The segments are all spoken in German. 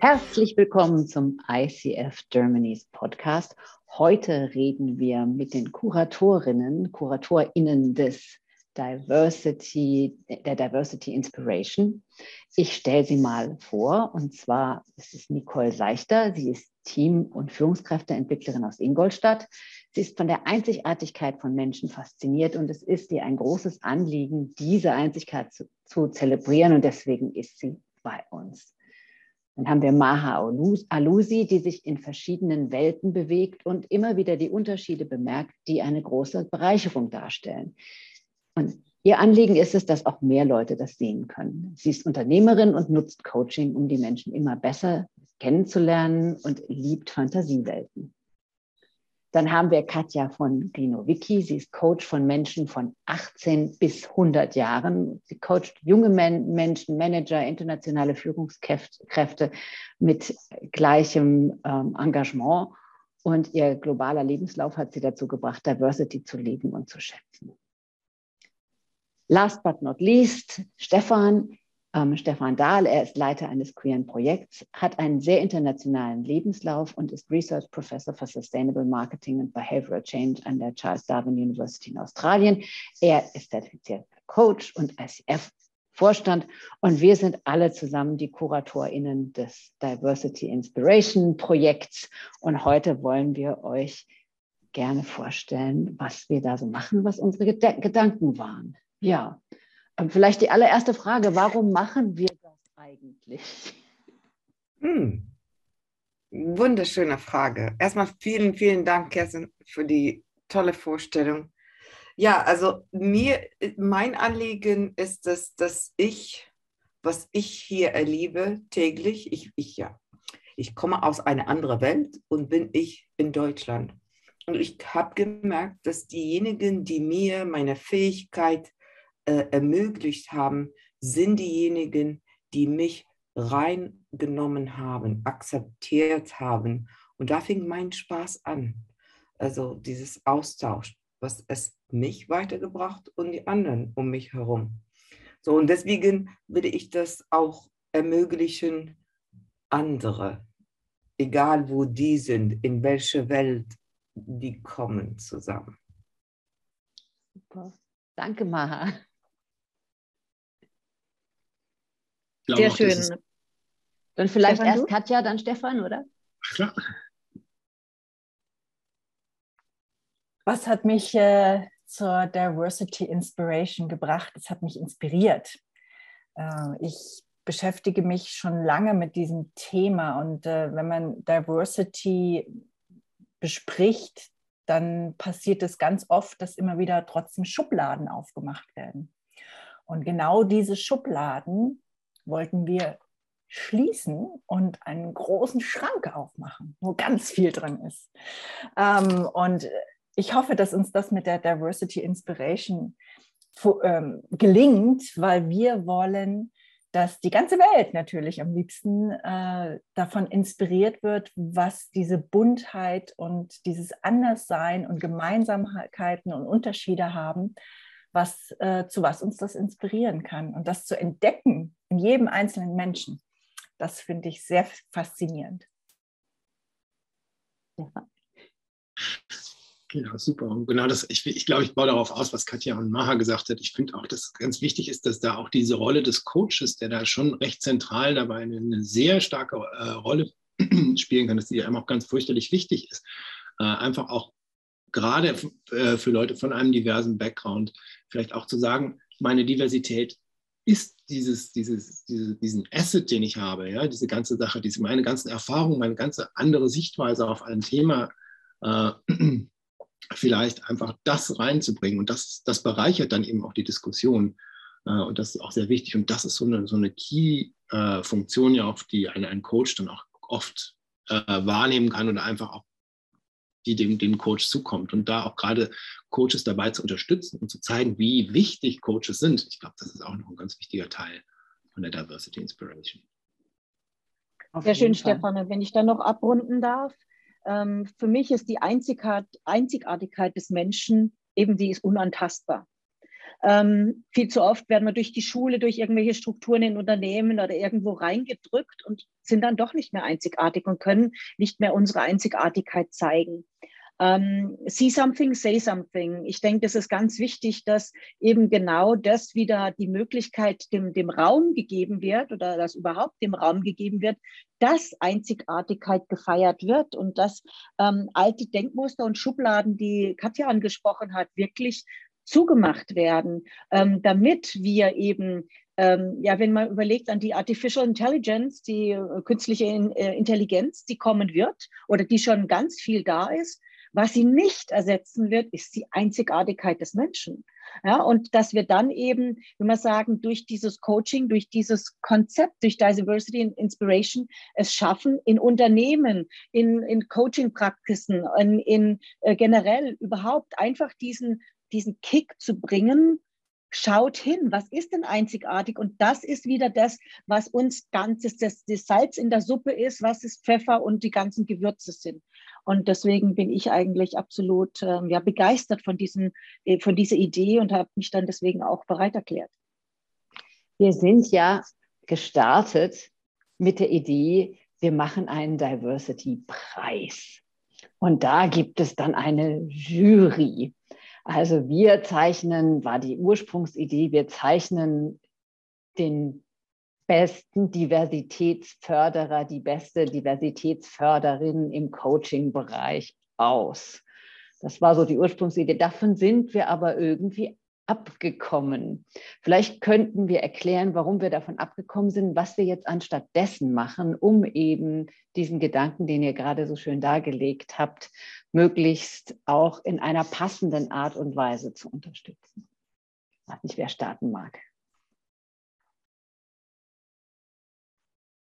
Herzlich willkommen zum ICF Germany's Podcast. Heute reden wir mit den Kuratorinnen, KuratorInnen des Diversity, der Diversity Inspiration. Ich stelle sie mal vor, und zwar ist es Nicole Seichter. Sie ist Team- und Führungskräfteentwicklerin aus Ingolstadt. Sie ist von der Einzigartigkeit von Menschen fasziniert und es ist ihr ein großes Anliegen, diese Einzigartigkeit zu, zu zelebrieren und deswegen ist sie bei uns. Dann haben wir Maha Alusi, die sich in verschiedenen Welten bewegt und immer wieder die Unterschiede bemerkt, die eine große Bereicherung darstellen. Und ihr Anliegen ist es, dass auch mehr Leute das sehen können. Sie ist Unternehmerin und nutzt Coaching, um die Menschen immer besser kennenzulernen und liebt Fantasiewelten. Dann haben wir Katja von Glinowicki. Sie ist Coach von Menschen von 18 bis 100 Jahren. Sie coacht junge Men Menschen, Manager, internationale Führungskräfte mit gleichem ähm, Engagement. Und ihr globaler Lebenslauf hat sie dazu gebracht, Diversity zu leben und zu schätzen. Last but not least, Stefan ähm, Stefan Dahl, er ist Leiter eines queeren Projekts, hat einen sehr internationalen Lebenslauf und ist Research Professor for Sustainable Marketing and Behavioral Change an der Charles Darwin University in Australien. Er ist zertifizierter Coach und ICF Vorstand und wir sind alle zusammen die KuratorInnen des Diversity Inspiration Projekts und heute wollen wir euch gerne vorstellen, was wir da so machen, was unsere Gedanken waren. Ja, Vielleicht die allererste Frage, warum machen wir das eigentlich? Hm. Wunderschöne Frage. Erstmal vielen, vielen Dank, Kerstin, für die tolle Vorstellung. Ja, also mir, mein Anliegen ist es, dass ich, was ich hier erlebe täglich, ich, ich ja, ich komme aus einer anderen Welt und bin ich in Deutschland. Und ich habe gemerkt, dass diejenigen, die mir meine Fähigkeit äh, ermöglicht haben, sind diejenigen, die mich reingenommen haben, akzeptiert haben. Und da fing mein Spaß an. Also dieses Austausch, was es mich weitergebracht und die anderen um mich herum. So, und deswegen würde ich das auch ermöglichen, andere, egal wo die sind, in welche Welt die kommen zusammen. Super. Danke, Maha. Sehr schön. Dann vielleicht Stefan, erst du? Katja, dann Stefan, oder? Klar. Was hat mich äh, zur Diversity Inspiration gebracht? Es hat mich inspiriert. Äh, ich beschäftige mich schon lange mit diesem Thema und äh, wenn man Diversity bespricht, dann passiert es ganz oft, dass immer wieder trotzdem Schubladen aufgemacht werden. Und genau diese Schubladen wollten wir schließen und einen großen Schrank aufmachen, wo ganz viel drin ist. Ähm, und ich hoffe, dass uns das mit der Diversity Inspiration ähm, gelingt, weil wir wollen, dass die ganze Welt natürlich am liebsten äh, davon inspiriert wird, was diese Buntheit und dieses Anderssein und Gemeinsamkeiten und Unterschiede haben, was, äh, zu was uns das inspirieren kann. Und das zu entdecken in jedem einzelnen Menschen, das finde ich sehr faszinierend. Ja. Genau, super. Und genau das, ich, ich glaube, ich baue darauf aus, was Katja und Maha gesagt hat. Ich finde auch, dass ganz wichtig ist, dass da auch diese Rolle des Coaches, der da schon recht zentral dabei eine, eine sehr starke äh, Rolle spielen kann, dass die einfach auch ganz fürchterlich wichtig ist. Äh, einfach auch gerade äh, für Leute von einem diversen Background vielleicht auch zu sagen, meine Diversität ist dieses, dieses, diese, diesen Asset, den ich habe, ja, diese ganze Sache, diese, meine ganzen Erfahrungen, meine ganze andere Sichtweise auf ein Thema, äh, vielleicht einfach das reinzubringen. Und das, das bereichert dann eben auch die Diskussion. Äh, und das ist auch sehr wichtig. Und das ist so eine, so eine Key-Funktion ja auch, die ein, ein Coach dann auch oft äh, wahrnehmen kann oder einfach auch die dem, dem Coach zukommt. Und da auch gerade Coaches dabei zu unterstützen und zu zeigen, wie wichtig Coaches sind. Ich glaube, das ist auch noch ein ganz wichtiger Teil von der Diversity Inspiration. Sehr schön, Stefan. Wenn ich da noch abrunden darf. Ähm, für mich ist die Einzigartigkeit des Menschen eben, die ist unantastbar. Ähm, viel zu oft werden wir durch die Schule, durch irgendwelche Strukturen in Unternehmen oder irgendwo reingedrückt und sind dann doch nicht mehr einzigartig und können nicht mehr unsere Einzigartigkeit zeigen. Ähm, see something, say something. Ich denke, das ist ganz wichtig, dass eben genau das wieder die Möglichkeit dem, dem Raum gegeben wird oder dass überhaupt dem Raum gegeben wird, dass Einzigartigkeit gefeiert wird und dass ähm, alte Denkmuster und Schubladen, die Katja angesprochen hat, wirklich zugemacht werden, ähm, damit wir eben ähm, ja, wenn man überlegt an die Artificial Intelligence, die äh, künstliche äh, Intelligenz, die kommen wird oder die schon ganz viel da ist, was sie nicht ersetzen wird, ist die Einzigartigkeit des Menschen. Ja, und dass wir dann eben, wenn wir sagen, durch dieses Coaching, durch dieses Konzept, durch Diversity and Inspiration es schaffen, in Unternehmen, in, in Coaching-Praxisen, in, in äh, generell überhaupt einfach diesen, diesen Kick zu bringen, schaut hin, was ist denn einzigartig? Und das ist wieder das, was uns ganzes, das, das Salz in der Suppe ist, was ist Pfeffer und die ganzen Gewürze sind. Und deswegen bin ich eigentlich absolut äh, ja, begeistert von, diesem, äh, von dieser Idee und habe mich dann deswegen auch bereit erklärt. Wir sind ja gestartet mit der Idee, wir machen einen Diversity-Preis. Und da gibt es dann eine Jury. Also wir zeichnen, war die Ursprungsidee, wir zeichnen den besten Diversitätsförderer, die beste Diversitätsförderin im Coaching-Bereich aus. Das war so die Ursprungsidee. Davon sind wir aber irgendwie abgekommen. Vielleicht könnten wir erklären, warum wir davon abgekommen sind, was wir jetzt anstatt dessen machen, um eben diesen Gedanken, den ihr gerade so schön dargelegt habt, möglichst auch in einer passenden Art und Weise zu unterstützen. Ich weiß nicht, wer starten mag.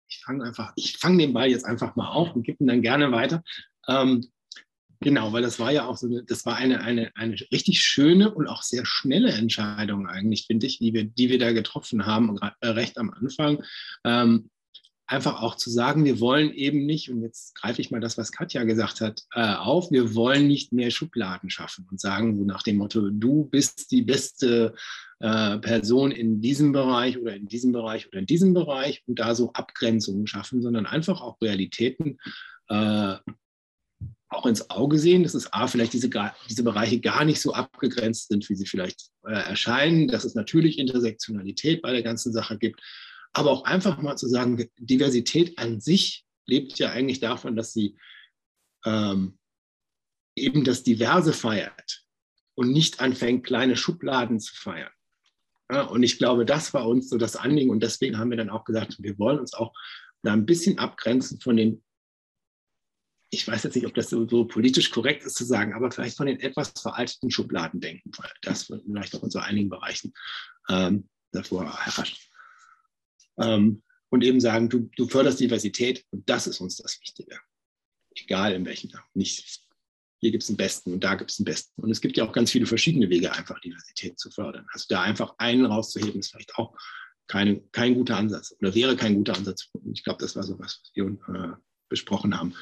Ich fange einfach, ich fange den Ball jetzt einfach mal auf und gebe ihn dann gerne weiter. Ähm, Genau, weil das war ja auch so, das war eine, eine, eine richtig schöne und auch sehr schnelle Entscheidung eigentlich, finde ich, die wir, die wir da getroffen haben, äh, recht am Anfang. Ähm, einfach auch zu sagen, wir wollen eben nicht, und jetzt greife ich mal das, was Katja gesagt hat, äh, auf, wir wollen nicht mehr Schubladen schaffen und sagen so nach dem Motto, du bist die beste äh, Person in diesem Bereich oder in diesem Bereich oder in diesem Bereich und da so Abgrenzungen schaffen, sondern einfach auch Realitäten äh, auch ins Auge sehen, dass es A, vielleicht diese, diese Bereiche gar nicht so abgegrenzt sind, wie sie vielleicht äh, erscheinen, dass es natürlich Intersektionalität bei der ganzen Sache gibt, aber auch einfach mal zu sagen, Diversität an sich lebt ja eigentlich davon, dass sie ähm, eben das Diverse feiert und nicht anfängt, kleine Schubladen zu feiern. Ja, und ich glaube, das war uns so das Anliegen und deswegen haben wir dann auch gesagt, wir wollen uns auch da ein bisschen abgrenzen von den ich weiß jetzt nicht, ob das so, politisch korrekt ist zu sagen, aber vielleicht von den etwas veralteten Schubladen denken, weil das vielleicht auch in so einigen Bereichen ähm, davor herrscht. Ähm, und eben sagen, du, du förderst Diversität und das ist uns das Wichtige. Egal in welchem, nicht hier gibt es den Besten und da gibt es den Besten. Und es gibt ja auch ganz viele verschiedene Wege, einfach Diversität zu fördern. Also da einfach einen rauszuheben, ist vielleicht auch keine, kein guter Ansatz oder wäre kein guter Ansatz. Ich glaube, das war so was, was wir äh, besprochen haben.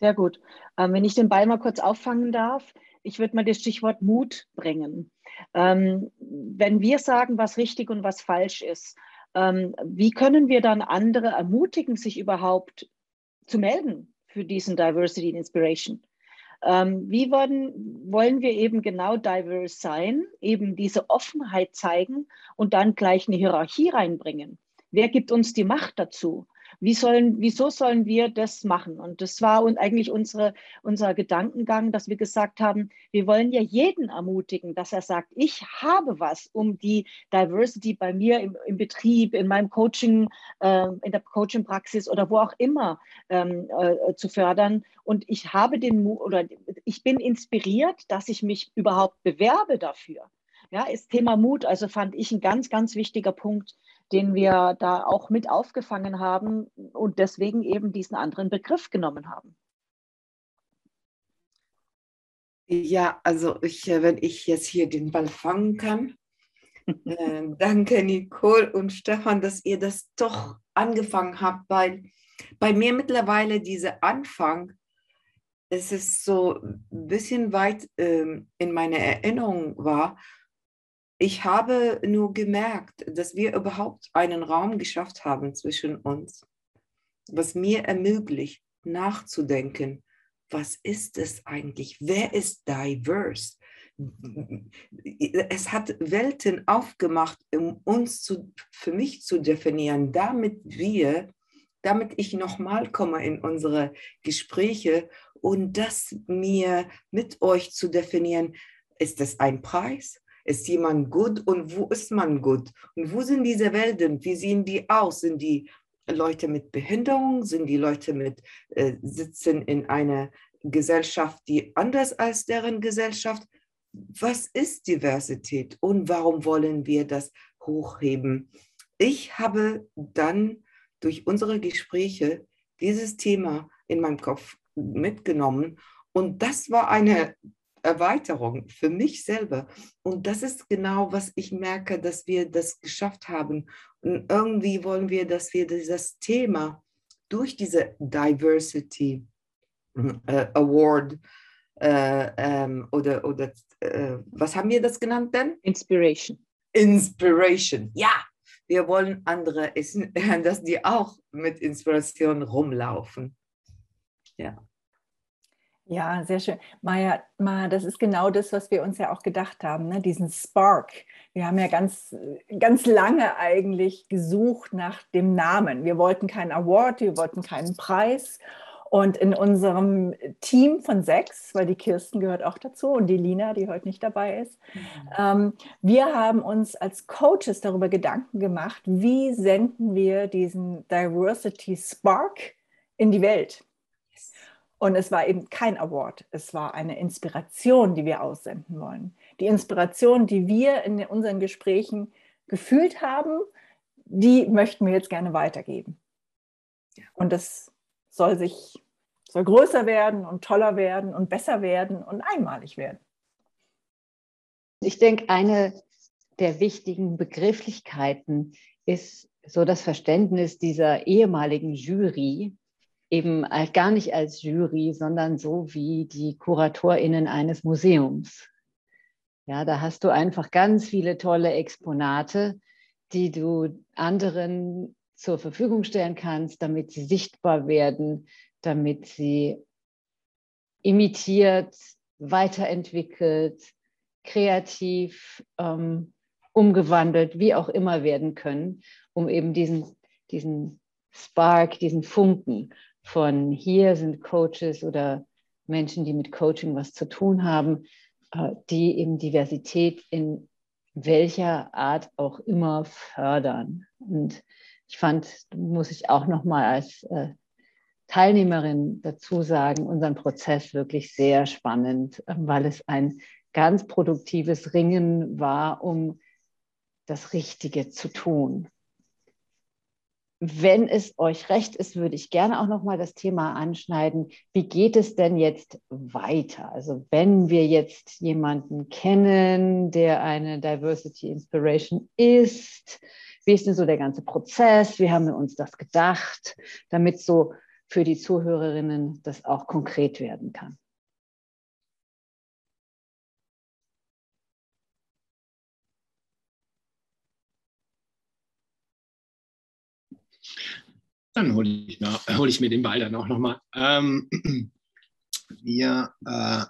Sehr gut. Ähm, wenn ich den Ball mal kurz auffangen darf, ich würde mal das Stichwort Mut bringen. Ähm, wenn wir sagen, was richtig und was falsch ist, ähm, wie können wir dann andere ermutigen, sich überhaupt zu melden für diesen Diversity and Inspiration? Ähm, wie wollen, wollen wir eben genau diverse sein, eben diese Offenheit zeigen und dann gleich eine Hierarchie reinbringen? Wer gibt uns die Macht dazu? Wie sollen, wieso sollen wir das machen? Und das war eigentlich unsere, unser Gedankengang, dass wir gesagt haben, wir wollen ja jeden ermutigen, dass er sagt, ich habe was, um die Diversity bei mir im, im Betrieb, in meinem Coaching, äh, in der Coaching-Praxis oder wo auch immer ähm, äh, zu fördern. Und ich habe den oder ich bin inspiriert, dass ich mich überhaupt bewerbe dafür. Ja, ist Thema Mut, also fand ich ein ganz, ganz wichtiger Punkt, den wir da auch mit aufgefangen haben und deswegen eben diesen anderen Begriff genommen haben. Ja, also ich, äh, wenn ich jetzt hier den Ball fangen kann. äh, danke Nicole und Stefan, dass ihr das doch angefangen habt, weil bei mir mittlerweile dieser Anfang, es ist so ein bisschen weit ähm, in meiner Erinnerung war ich habe nur gemerkt, dass wir überhaupt einen Raum geschafft haben zwischen uns, was mir ermöglicht, nachzudenken, was ist es eigentlich? Wer ist diverse? Es hat Welten aufgemacht, um uns zu, für mich zu definieren, damit wir, damit ich nochmal komme in unsere Gespräche und das mir mit euch zu definieren, ist es ein Preis? Ist jemand gut und wo ist man gut? Und wo sind diese Welten? Wie sehen die aus? Sind die Leute mit Behinderung? Sind die Leute mit, äh, sitzen in einer Gesellschaft, die anders als deren Gesellschaft? Was ist Diversität und warum wollen wir das hochheben? Ich habe dann durch unsere Gespräche dieses Thema in meinem Kopf mitgenommen und das war eine Erweiterung für mich selber. Und das ist genau, was ich merke, dass wir das geschafft haben. Und irgendwie wollen wir, dass wir dieses Thema durch diese Diversity äh, Award äh, ähm, oder, oder äh, was haben wir das genannt denn? Inspiration. Inspiration, ja. Wir wollen andere, dass die auch mit Inspiration rumlaufen. Ja. Ja, sehr schön. Maja, Maja, das ist genau das, was wir uns ja auch gedacht haben, ne? diesen Spark. Wir haben ja ganz, ganz lange eigentlich gesucht nach dem Namen. Wir wollten keinen Award, wir wollten keinen Preis. Und in unserem Team von sechs, weil die Kirsten gehört auch dazu und die Lina, die heute nicht dabei ist, mhm. ähm, wir haben uns als Coaches darüber Gedanken gemacht, wie senden wir diesen Diversity Spark in die Welt. Und es war eben kein Award, es war eine Inspiration, die wir aussenden wollen. Die Inspiration, die wir in unseren Gesprächen gefühlt haben, die möchten wir jetzt gerne weitergeben. Und das soll sich, soll größer werden und toller werden und besser werden und einmalig werden. Ich denke, eine der wichtigen Begrifflichkeiten ist so das Verständnis dieser ehemaligen Jury, eben gar nicht als Jury, sondern so wie die KuratorInnen eines Museums. Ja, da hast du einfach ganz viele tolle Exponate, die du anderen zur Verfügung stellen kannst, damit sie sichtbar werden, damit sie imitiert, weiterentwickelt, kreativ, ähm, umgewandelt, wie auch immer werden können, um eben diesen, diesen Spark, diesen Funken von hier sind Coaches oder Menschen, die mit Coaching was zu tun haben, äh, die eben Diversität in welcher Art auch immer fördern. Und ich fand, muss ich auch noch mal als äh, Teilnehmerin dazu sagen, unseren Prozess wirklich sehr spannend, äh, weil es ein ganz produktives Ringen war, um das Richtige zu tun wenn es euch recht ist, würde ich gerne auch noch mal das Thema anschneiden. Wie geht es denn jetzt weiter? Also wenn wir jetzt jemanden kennen, der eine Diversity Inspiration ist, wie ist denn so der ganze Prozess? Wie haben wir uns das gedacht, damit so für die Zuhörerinnen das auch konkret werden kann? Dann hole ich, hol ich, mir den Ball dann auch nochmal. Ähm, wir, äh,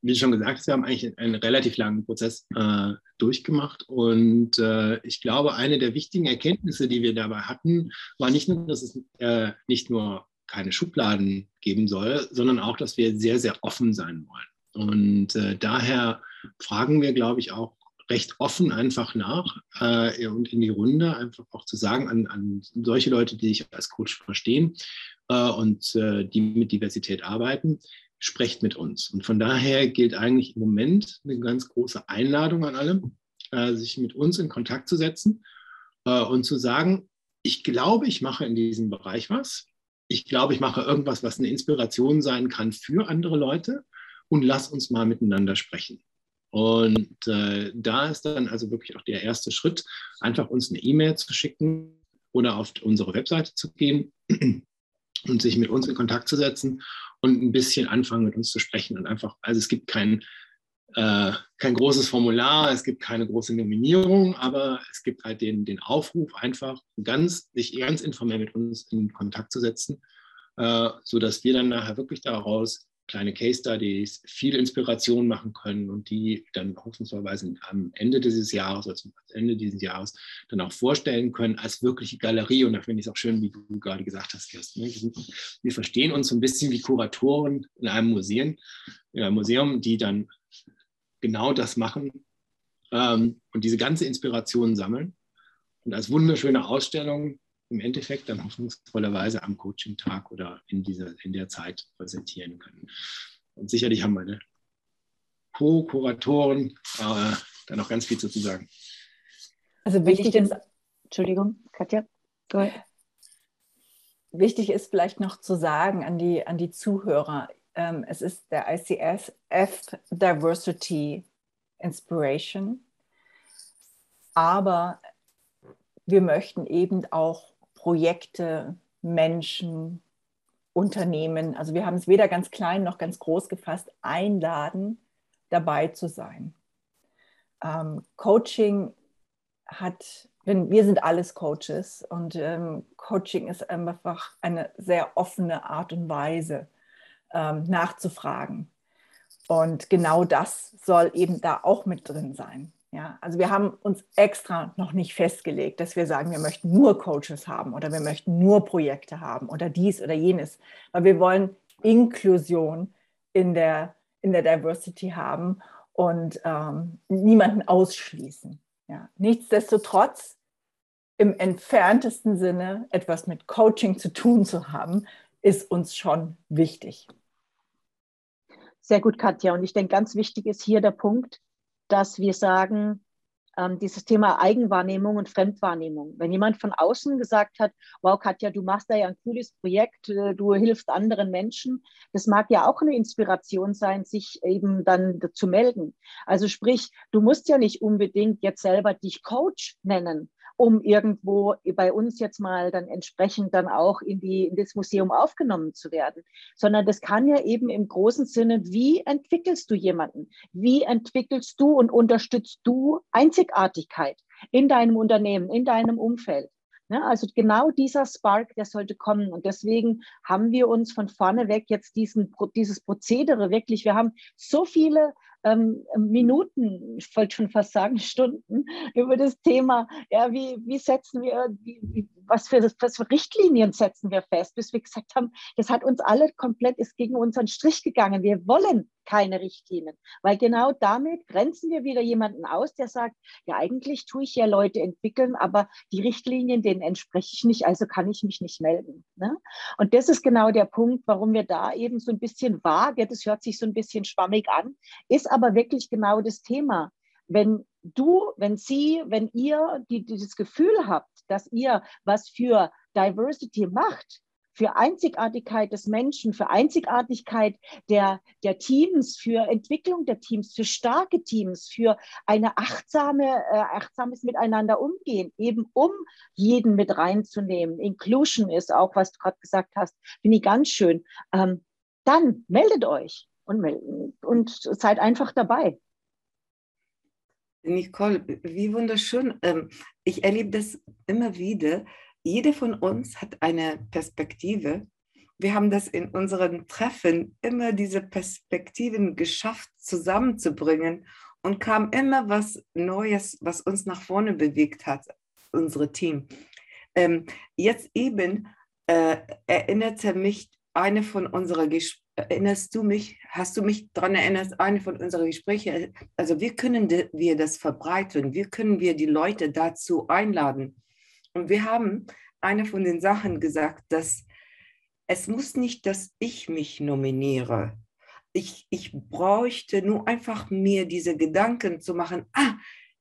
wie schon gesagt, wir haben eigentlich einen relativ langen Prozess äh, durchgemacht. Und äh, ich glaube, eine der wichtigen Erkenntnisse, die wir dabei hatten, war nicht nur, dass es äh, nicht nur keine Schubladen geben soll, sondern auch, dass wir sehr, sehr offen sein wollen. Und äh, daher fragen wir, glaube ich, auch recht offen einfach nach äh, und in die Runde einfach auch zu sagen an, an solche Leute, die sich als Coach verstehen äh, und äh, die mit Diversität arbeiten, sprecht mit uns. Und von daher gilt eigentlich im Moment eine ganz große Einladung an alle, äh, sich mit uns in Kontakt zu setzen äh, und zu sagen, ich glaube, ich mache in diesem Bereich was. Ich glaube, ich mache irgendwas, was eine Inspiration sein kann für andere Leute und lass uns mal miteinander sprechen. Und äh, da ist dann also wirklich auch der erste Schritt, einfach uns eine E-Mail zu schicken oder auf unsere Webseite zu gehen und sich mit uns in Kontakt zu setzen und ein bisschen anfangen mit uns zu sprechen und einfach, also es gibt keinen äh, kein großes Formular, es gibt keine große Nominierung, aber es gibt halt den, den Aufruf, einfach ganz, sich ganz informell mit uns in Kontakt zu setzen, äh, sodass wir dann nachher wirklich daraus kleine Case Studies, viel Inspiration machen können und die dann hoffnungsweise am Ende dieses Jahres, also am Ende dieses Jahres, dann auch vorstellen können als wirkliche Galerie. Und da finde ich es auch schön, wie du gerade gesagt hast, Kirsten. Ne? Wir verstehen uns so ein bisschen wie Kuratoren in einem Museum, in einem Museum, die dann genau das machen ähm, und diese ganze Inspiration sammeln und als wunderschöne Ausstellung im Endeffekt dann hoffnungsvollerweise am Coaching-Tag oder in, dieser, in der Zeit präsentieren können. Und sicherlich haben meine Co-Kuratoren äh, da noch ganz viel zu sagen. Also wichtig ist, Entschuldigung, Katja, go ahead. Wichtig ist vielleicht noch zu sagen an die, an die Zuhörer, ähm, es ist der ICSF Diversity Inspiration, aber wir möchten eben auch Projekte, Menschen, Unternehmen, also wir haben es weder ganz klein noch ganz groß gefasst, einladen, dabei zu sein. Ähm, Coaching hat, wir sind alles Coaches und ähm, Coaching ist einfach eine sehr offene Art und Weise ähm, nachzufragen. Und genau das soll eben da auch mit drin sein. Ja, also wir haben uns extra noch nicht festgelegt, dass wir sagen, wir möchten nur Coaches haben oder wir möchten nur Projekte haben oder dies oder jenes, weil wir wollen Inklusion in der, in der Diversity haben und ähm, niemanden ausschließen. Ja. Nichtsdestotrotz im entferntesten Sinne etwas mit Coaching zu tun zu haben, ist uns schon wichtig. Sehr gut, Katja. Und ich denke, ganz wichtig ist hier der Punkt, dass wir sagen, ähm, dieses Thema Eigenwahrnehmung und Fremdwahrnehmung. Wenn jemand von außen gesagt hat, wow, Katja, du machst da ja ein cooles Projekt, äh, du hilfst anderen Menschen, das mag ja auch eine Inspiration sein, sich eben dann zu melden. Also sprich, du musst ja nicht unbedingt jetzt selber dich Coach nennen, um irgendwo bei uns jetzt mal dann entsprechend dann auch in, die, in das Museum aufgenommen zu werden, sondern das kann ja eben im großen Sinne, wie entwickelst du jemanden? Wie entwickelst du und unterstützt du Einzigartigkeit in deinem Unternehmen, in deinem Umfeld? Ja, also genau dieser Spark, der sollte kommen. Und deswegen haben wir uns von vorne weg jetzt diesen, dieses Prozedere wirklich, wir haben so viele ähm, Minuten, ich wollte schon fast sagen Stunden, über das Thema, ja, wie, wie setzen wir, wie, was, für, was für Richtlinien setzen wir fest, bis wir gesagt haben, das hat uns alle komplett, ist gegen unseren Strich gegangen. Wir wollen keine Richtlinien, weil genau damit grenzen wir wieder jemanden aus, der sagt, ja, eigentlich tue ich ja Leute entwickeln, aber die Richtlinien, denen entspreche ich nicht, also kann ich mich nicht melden. Ne? Und das ist genau der Punkt, warum wir da eben so ein bisschen vage, das hört sich so ein bisschen schwammig an, ist aber wirklich genau das Thema. Wenn du, wenn sie, wenn ihr die, dieses Gefühl habt, dass ihr was für Diversity macht, für Einzigartigkeit des Menschen, für Einzigartigkeit der, der Teams, für Entwicklung der Teams, für starke Teams, für eine achtsame, äh, achtsames Miteinander umgehen, eben um jeden mit reinzunehmen. Inclusion ist auch, was du gerade gesagt hast, finde ich ganz schön. Ähm, dann meldet euch und, und seid einfach dabei. Nicole, wie wunderschön. Ähm, ich erlebe das immer wieder. Jeder von uns hat eine Perspektive. Wir haben das in unseren Treffen immer diese Perspektiven geschafft zusammenzubringen und kam immer was Neues, was uns nach vorne bewegt hat, unsere Team. Ähm, jetzt eben äh, erinnerte mich eine von unseren Gesprächen, erinnerst du mich, hast du mich daran erinnert, eine von unseren Gesprächen, also wie können wir das verbreiten, wie können wir die Leute dazu einladen? Und wir haben eine von den Sachen gesagt, dass es muss nicht, dass ich mich nominiere. Ich, ich bräuchte nur einfach mir diese Gedanken zu machen, ah,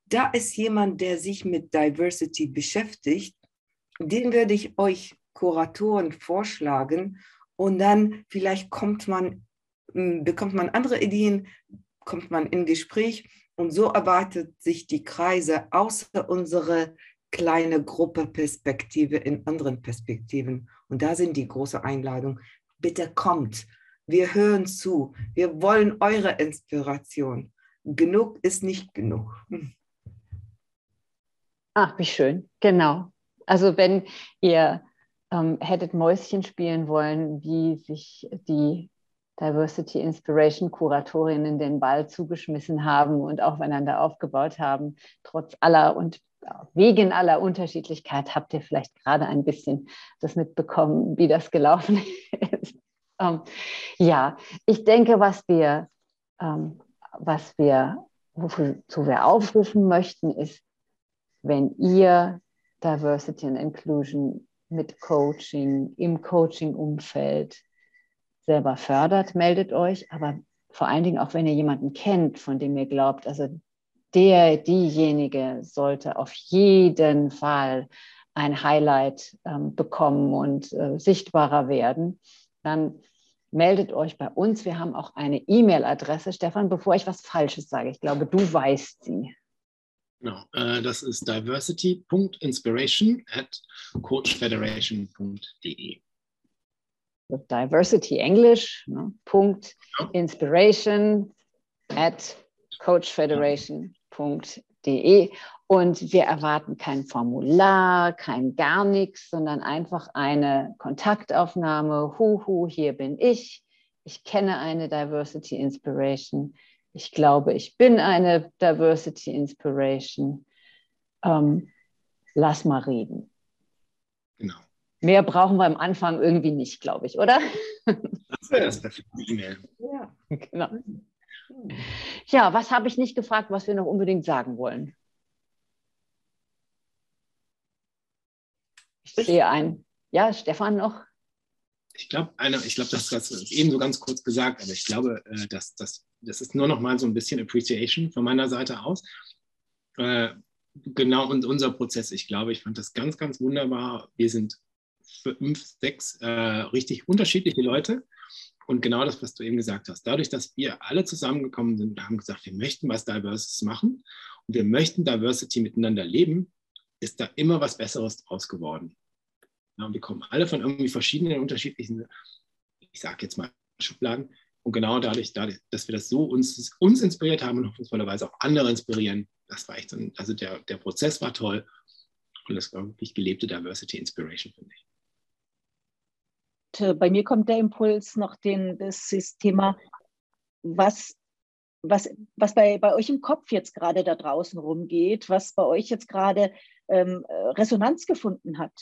da ist jemand, der sich mit Diversity beschäftigt, den werde ich euch Kuratoren vorschlagen und dann vielleicht kommt man, hm, bekommt man andere Ideen, kommt man in Gespräch und so erweitert sich die Kreise außer unsere kleine Gruppe Perspektive in anderen Perspektiven. Und da sind die große Einladung. Bitte kommt. Wir hören zu. Wir wollen eure Inspiration. genug ist nicht genug. Ach, wie schön. Genau. Also wenn ihr ähm, hättet Mäuschen spielen wollen, wie sich die Diversity Inspiration Kuratorinnen den Ball zugeschmissen haben und aufeinander aufgebaut haben, trotz aller und wegen aller Unterschiedlichkeit habt ihr vielleicht gerade ein bisschen das mitbekommen, wie das gelaufen ist. ähm, ja, ich denke, was wir, ähm, was wir, wozu wir aufrufen möchten, ist, wenn ihr Diversity and Inclusion mit Coaching, im Coaching-Umfeld selber fördert, meldet euch. Aber vor allen Dingen auch, wenn ihr jemanden kennt, von dem ihr glaubt, also der, diejenige sollte auf jeden Fall ein Highlight ähm, bekommen und äh, sichtbarer werden, dann meldet euch bei uns. Wir haben auch eine E-Mail-Adresse. Stefan, bevor ich was Falsches sage, ich glaube, du weißt sie. Genau, äh, das ist diversity.inspiration at coachfederation.de. Diversity English, ne, Punkt Inspiration at coachfederation.de. Und wir erwarten kein Formular, kein gar nichts, sondern einfach eine Kontaktaufnahme. Huhu, hier bin ich. Ich kenne eine Diversity Inspiration. Ich glaube, ich bin eine Diversity Inspiration. Ähm, lass mal reden. Genau. Mehr brauchen wir am Anfang irgendwie nicht, glaube ich, oder? Das wäre das perfekte E-Mail. Ja, genau. Ja, was habe ich nicht gefragt, was wir noch unbedingt sagen wollen? Ich sehe ein. Ja, Stefan noch? Ich glaube, ich glaube, das hast eben so ganz kurz gesagt, aber ich glaube, äh, dass, dass, das ist nur noch mal so ein bisschen Appreciation von meiner Seite aus. Äh, genau und unser Prozess, ich glaube, ich fand das ganz, ganz wunderbar. Wir sind fünf, sechs äh, richtig unterschiedliche Leute. Und genau das, was du eben gesagt hast, dadurch, dass wir alle zusammengekommen sind und haben gesagt, wir möchten was Diverses machen und wir möchten Diversity miteinander leben, ist da immer was Besseres draus geworden. Ja, und wir kommen alle von irgendwie verschiedenen, unterschiedlichen, ich sage jetzt mal Schubladen. Und genau dadurch, dadurch, dass wir das so uns, uns inspiriert haben und hoffnungsvollerweise auch andere inspirieren, das war echt so ein, also der, der Prozess war toll und das war wirklich gelebte Diversity Inspiration, finde ich. Äh, bei mir kommt der Impuls noch den, das, das Thema, was, was, was bei, bei euch im Kopf jetzt gerade da draußen rumgeht, was bei euch jetzt gerade ähm, Resonanz gefunden hat.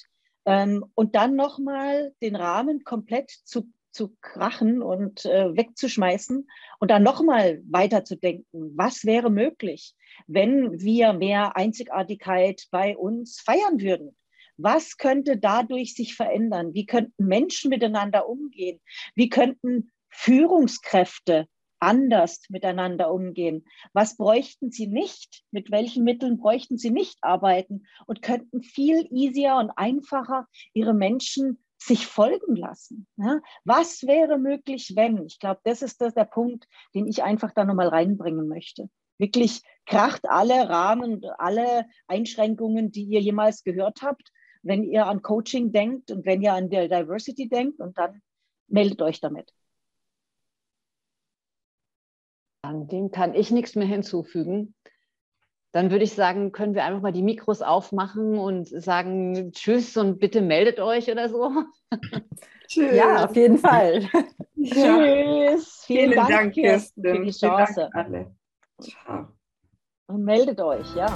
Ähm, und dann nochmal den Rahmen komplett zu, zu krachen und äh, wegzuschmeißen und dann nochmal weiterzudenken, was wäre möglich, wenn wir mehr Einzigartigkeit bei uns feiern würden was könnte dadurch sich verändern? Wie könnten Menschen miteinander umgehen? Wie könnten Führungskräfte anders miteinander umgehen? Was bräuchten sie nicht? Mit welchen Mitteln bräuchten sie nicht arbeiten und könnten viel easier und einfacher ihre Menschen sich folgen lassen. Ja? Was wäre möglich, wenn? Ich glaube, das ist das, der Punkt, den ich einfach da nochmal reinbringen möchte. Wirklich kracht alle Rahmen, alle Einschränkungen, die ihr jemals gehört habt wenn ihr an Coaching denkt und wenn ihr an der Diversity denkt und dann meldet euch damit. An dem kann ich nichts mehr hinzufügen. Dann würde ich sagen, können wir einfach mal die Mikros aufmachen und sagen Tschüss und bitte meldet euch oder so. Tschüss. Ja, auf jeden Fall. Tschüss. Vielen, Vielen Dank, Dank Kirsten, für die Chance. Dank alle. Ciao. Und meldet euch, ja.